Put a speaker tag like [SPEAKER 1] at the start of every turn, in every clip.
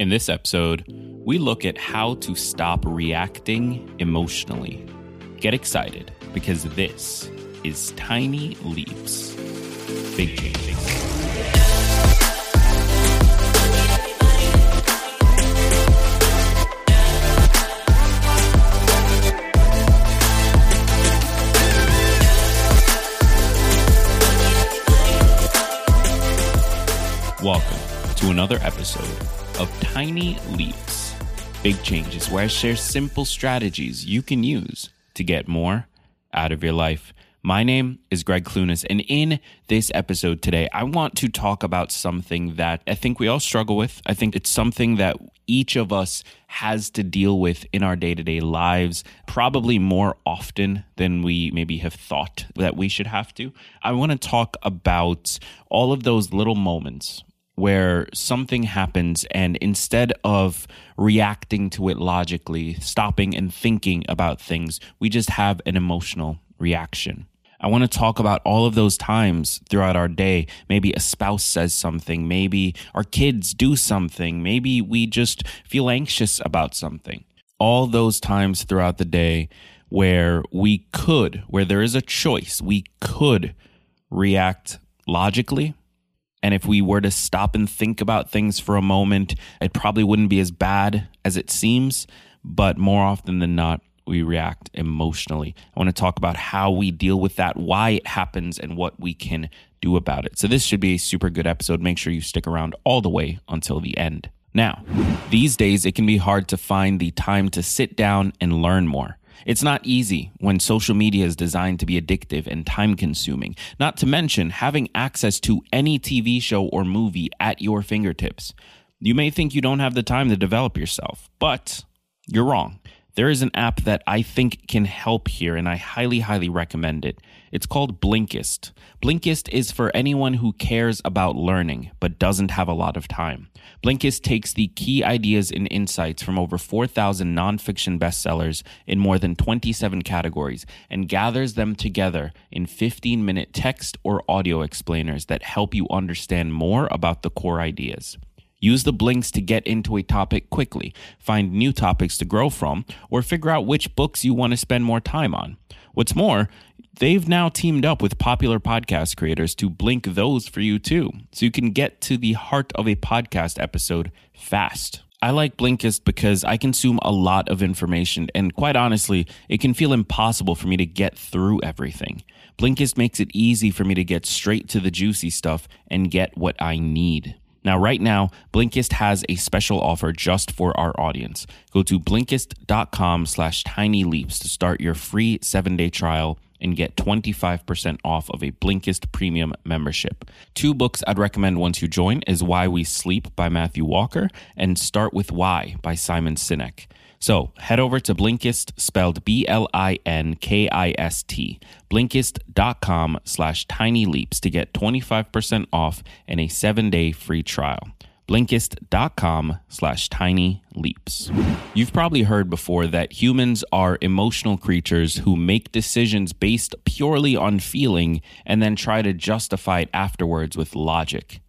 [SPEAKER 1] In this episode, we look at how to stop reacting emotionally. Get excited because this is Tiny Leaps, Big Changes. Welcome to another episode of Tiny Leaps, Big Changes, where I share simple strategies you can use to get more out of your life. My name is Gregg Clunis, and in this episode today, I want to talk about something that I think we all struggle with. I think it's something that each of us has to deal with in our day to day lives, probably more often than we maybe have thought that we should have to. I want to talk about all of those little moments where something happens and instead of reacting to it logically, stopping and thinking about things, we just have an emotional reaction. I want to talk about all of those times throughout our day. Maybe a spouse says something, maybe our kids do something, maybe we just feel anxious about something. All those times throughout the day where we could, where there is a choice, we could react logically and if we were to stop and think about things for a moment, it probably wouldn't be as bad as it seems. But more often than not, we react emotionally. I want to talk about how we deal with that, why it happens, and what we can do about it. So, this should be a super good episode. Make sure you stick around all the way until the end. Now, these days, it can be hard to find the time to sit down and learn more. It's not easy when social media is designed to be addictive and time consuming, not to mention having access to any TV show or movie at your fingertips. You may think you don't have the time to develop yourself, but you're wrong. There is an app that I think can help here, and I highly, highly recommend it. It's called Blinkist. Blinkist is for anyone who cares about learning but doesn't have a lot of time. Blinkist takes the key ideas and insights from over 4,000 nonfiction bestsellers in more than 27 categories and gathers them together in 15 minute text or audio explainers that help you understand more about the core ideas. Use the blinks to get into a topic quickly, find new topics to grow from, or figure out which books you want to spend more time on. What's more, they've now teamed up with popular podcast creators to blink those for you too, so you can get to the heart of a podcast episode fast. I like Blinkist because I consume a lot of information, and quite honestly, it can feel impossible for me to get through everything. Blinkist makes it easy for me to get straight to the juicy stuff and get what I need. Now, right now, Blinkist has a special offer just for our audience. Go to Blinkist.com slash tiny leaps to start your free seven-day trial and get 25% off of a Blinkist premium membership. Two books I'd recommend once you join is Why We Sleep by Matthew Walker and Start With Why by Simon Sinek. So head over to Blinkist, spelled B-L-I-N-K-I-S-T, Blinkist.com slash tiny leaps to get 25% off and a seven-day free trial. Blinkist.com slash tiny leaps. You've probably heard before that humans are emotional creatures who make decisions based purely on feeling and then try to justify it afterwards with logic.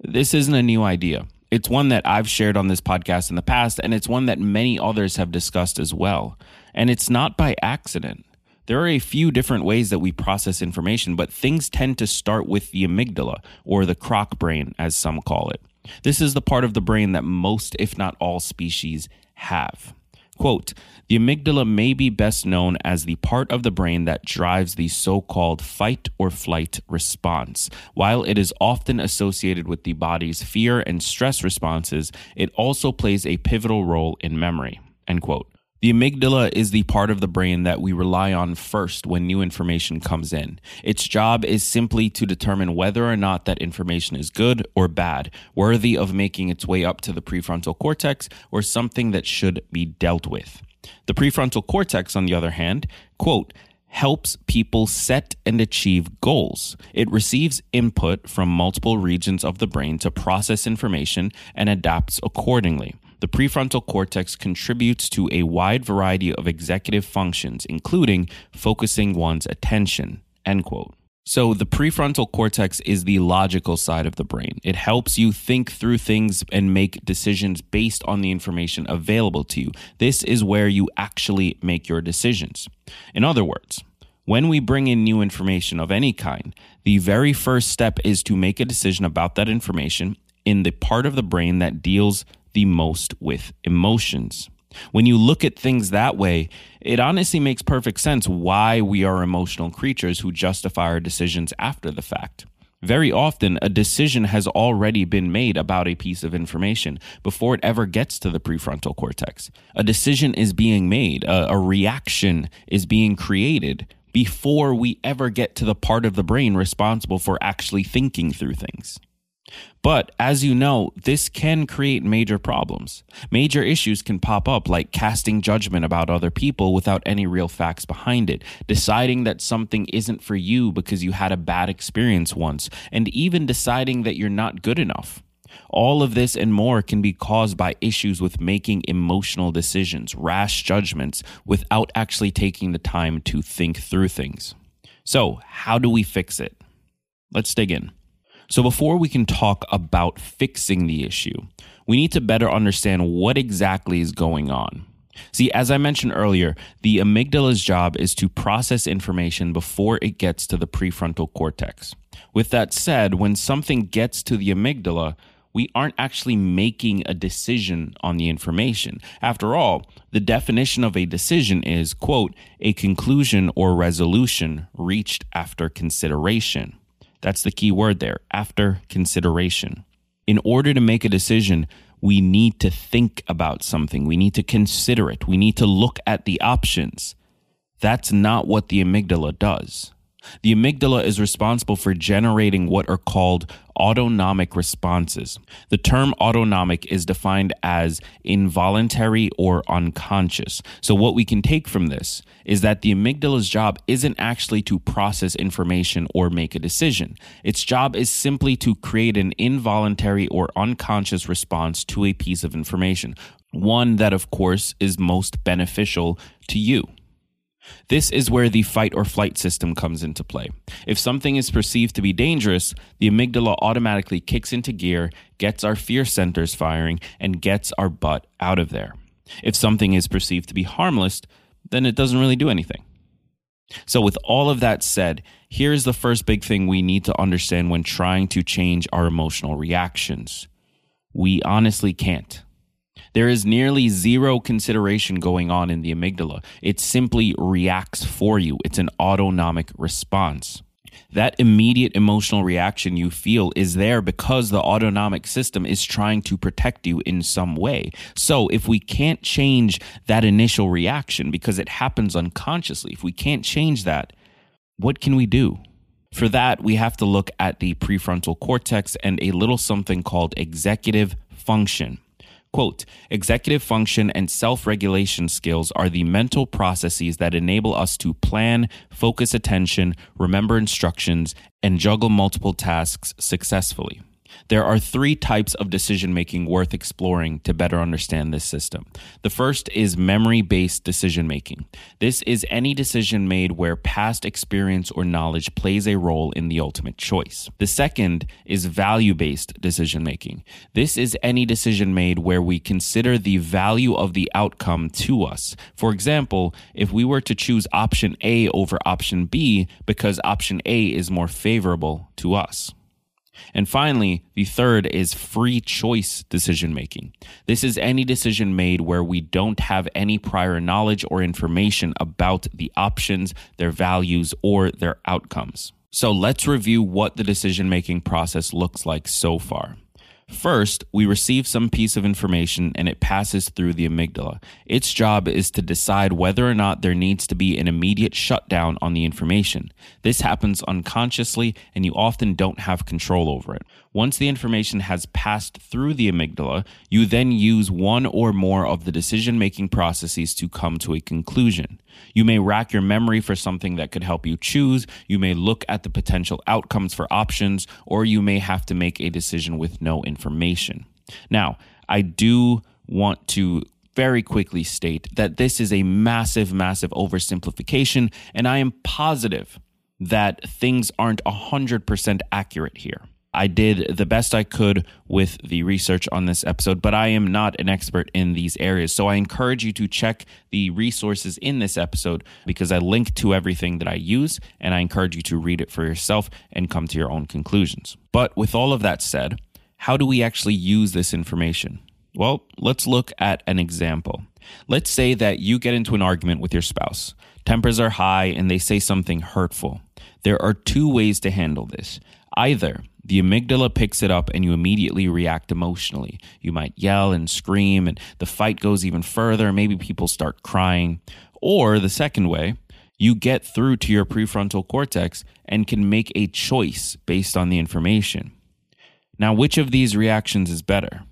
[SPEAKER 1] This isn't a new idea. It's one that I've shared on this podcast in the past, and it's one that many others have discussed as well. And it's not by accident. There are a few different ways that we process information, but things tend to start with the amygdala, or the croc brain, as some call it. This is the part of the brain that most, if not all, species have. Quote, the amygdala may be best known as the part of the brain that drives the so called fight or flight response. While it is often associated with the body's fear and stress responses, it also plays a pivotal role in memory. End quote. The amygdala is the part of the brain that we rely on first when new information comes in. Its job is simply to determine whether or not that information is good or bad, worthy of making its way up to the prefrontal cortex, or something that should be dealt with. The prefrontal cortex, on the other hand, quote, helps people set and achieve goals. It receives input from multiple regions of the brain to process information and adapts accordingly. The prefrontal cortex contributes to a wide variety of executive functions, including focusing one's attention. End quote. So, the prefrontal cortex is the logical side of the brain. It helps you think through things and make decisions based on the information available to you. This is where you actually make your decisions. In other words, when we bring in new information of any kind, the very first step is to make a decision about that information in the part of the brain that deals the most with emotions. When you look at things that way, it honestly makes perfect sense why we are emotional creatures who justify our decisions after the fact. Very often, a decision has already been made about a piece of information before it ever gets to the prefrontal cortex. A decision is being made, a, a, reaction is being created before we ever get to the part of the brain responsible for actually thinking through things. But as you know, this can create major problems. Major issues can pop up, like casting judgment about other people without any real facts behind it, deciding that something isn't for you because you had a bad experience once, and even deciding that you're not good enough. All of this and more can be caused by issues with making emotional decisions, rash judgments, without actually taking the time to think through things. So, how do we fix it? Let's dig in. So, before we can talk about fixing the issue, we need to better understand what exactly is going on. See, as I mentioned earlier, the amygdala's job is to process information before it gets to the prefrontal cortex. With that said, when something gets to the amygdala, we aren't actually making a decision on the information. After all, the definition of a decision is, quote, a conclusion or resolution reached after consideration. That's the key word there after consideration. In order to make a decision, we need to think about something. We need to consider it. We need to look at the options. That's not what the amygdala does. The amygdala is responsible for generating what are called autonomic responses. The term autonomic is defined as involuntary or unconscious. So, what we can take from this is that the amygdala's job isn't actually to process information or make a decision. Its job is simply to create an involuntary or unconscious response to a piece of information, one that, of course, is most beneficial to you. This is where the fight or flight system comes into play. If something is perceived to be dangerous, the amygdala automatically kicks into gear, gets our fear centers firing, and gets our butt out of there. If something is perceived to be harmless, then it doesn't really do anything. So, with all of that said, here's the first big thing we need to understand when trying to change our emotional reactions we honestly can't. There is nearly zero consideration going on in the amygdala. It simply reacts for you, it's an autonomic response. That immediate emotional reaction you feel is there because the autonomic system is trying to protect you in some way. So, if we can't change that initial reaction because it happens unconsciously, if we can't change that, what can we do? For that, we have to look at the prefrontal cortex and a little something called executive function. Quote, executive function and self regulation skills are the mental processes that enable us to plan, focus attention, remember instructions, and juggle multiple tasks successfully. There are three types of decision making worth exploring to better understand this system. The first is memory based decision making. This is any decision made where past experience or knowledge plays a role in the ultimate choice. The second is value based decision making. This is any decision made where we consider the value of the outcome to us. For example, if we were to choose option A over option B because option A is more favorable to us. And finally, the third is free choice decision making. This is any decision made where we don't have any prior knowledge or information about the options, their values, or their outcomes. So let's review what the decision making process looks like so far. First, we receive some piece of information and it passes through the amygdala. Its job is to decide whether or not there needs to be an immediate shutdown on the information. This happens unconsciously and you often don't have control over it. Once the information has passed through the amygdala, you then use one or more of the decision making processes to come to a conclusion. You may rack your memory for something that could help you choose, you may look at the potential outcomes for options, or you may have to make a decision with no information. Now, I do want to very quickly state that this is a massive, massive oversimplification, and I am positive that things aren't 100% accurate here. I did the best I could with the research on this episode, but I am not an expert in these areas. So I encourage you to check the resources in this episode because I link to everything that I use and I encourage you to read it for yourself and come to your own conclusions. But with all of that said, how do we actually use this information? Well, let's look at an example. Let's say that you get into an argument with your spouse. Tempers are high and they say something hurtful. There are two ways to handle this. Either the amygdala picks it up and you immediately react emotionally. You might yell and scream, and the fight goes even further. Maybe people start crying. Or the second way, you get through to your prefrontal cortex and can make a choice based on the information. Now, which of these reactions is better?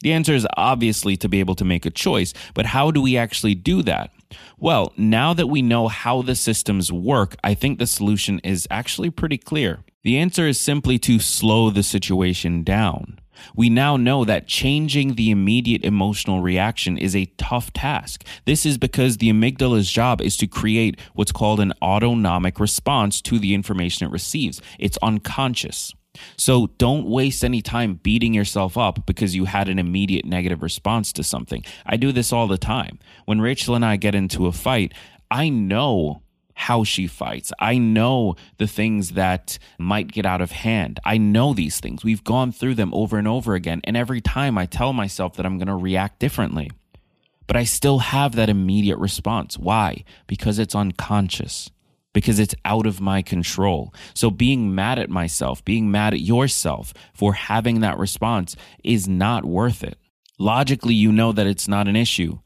[SPEAKER 1] The answer is obviously to be able to make a choice, but how do we actually do that? Well, now that we know how the systems work, I think the solution is actually pretty clear. The answer is simply to slow the situation down. We now know that changing the immediate emotional reaction is a tough task. This is because the amygdala's job is to create what's called an autonomic response to the information it receives. It's unconscious. So don't waste any time beating yourself up because you had an immediate negative response to something. I do this all the time. When Rachel and I get into a fight, I know how she fights. I know the things that might get out of hand. I know these things. We've gone through them over and over again. And every time I tell myself that I'm going to react differently. But I still have that immediate response. Why? Because it's unconscious, because it's out of my control. So being mad at myself, being mad at yourself for having that response is not worth it. Logically, you know that it's not an issue,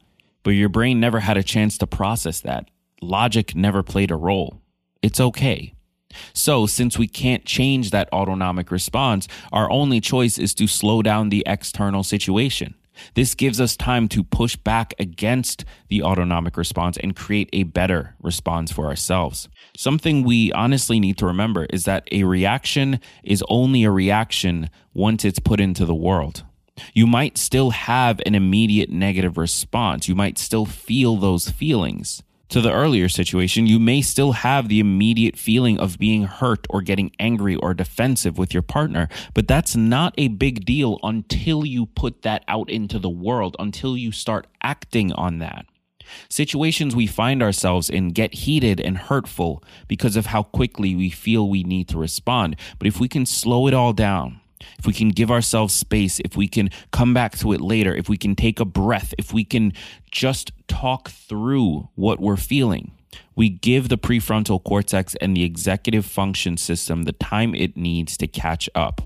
[SPEAKER 1] but your brain never had a chance to process that logic never played a role. It's okay. So, since we can't change that autonomic response, our only choice is to slow down the external situation. This gives us time to push back against the autonomic response and create a better response for ourselves. Something we honestly need to remember is that a reaction is only a reaction once it's put into the world. You might still have an immediate negative response. You might still feel those feelings to the earlier situation, you may still have the immediate feeling of being hurt or getting angry or defensive with your partner, but that's not a big deal until you put that out into the world, until you start acting on that. Situations we find ourselves in get heated and hurtful because of how quickly we feel we need to respond. But if we can slow it all down, if we can give ourselves space, if we can come back to it later, if we can take a breath, if we can just talk through what we're feeling, we give the prefrontal cortex and the executive function system the time it needs to catch up.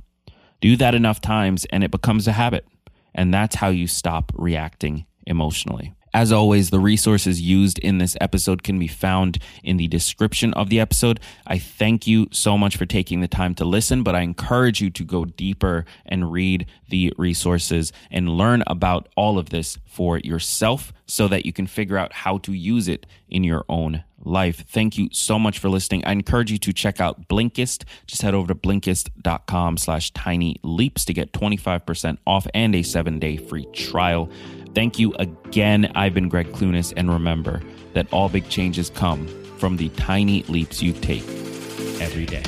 [SPEAKER 1] Do that enough times and it becomes a habit. And that's how you stop reacting emotionally. As always, the resources used in this episode can be found in the description of the episode. I thank you so much for taking the time to listen, but I encourage you to go deeper and read the resources and learn about all of this for yourself so that you can figure out how to use it in your own life. Thank you so much for listening. I encourage you to check out Blinkist. Just head over to blinkist.com slash tiny leaps to get 25% off and a seven day free trial. Thank you again. I've been Gregg Clunis, and remember that all big changes come from the tiny leaps you take every day.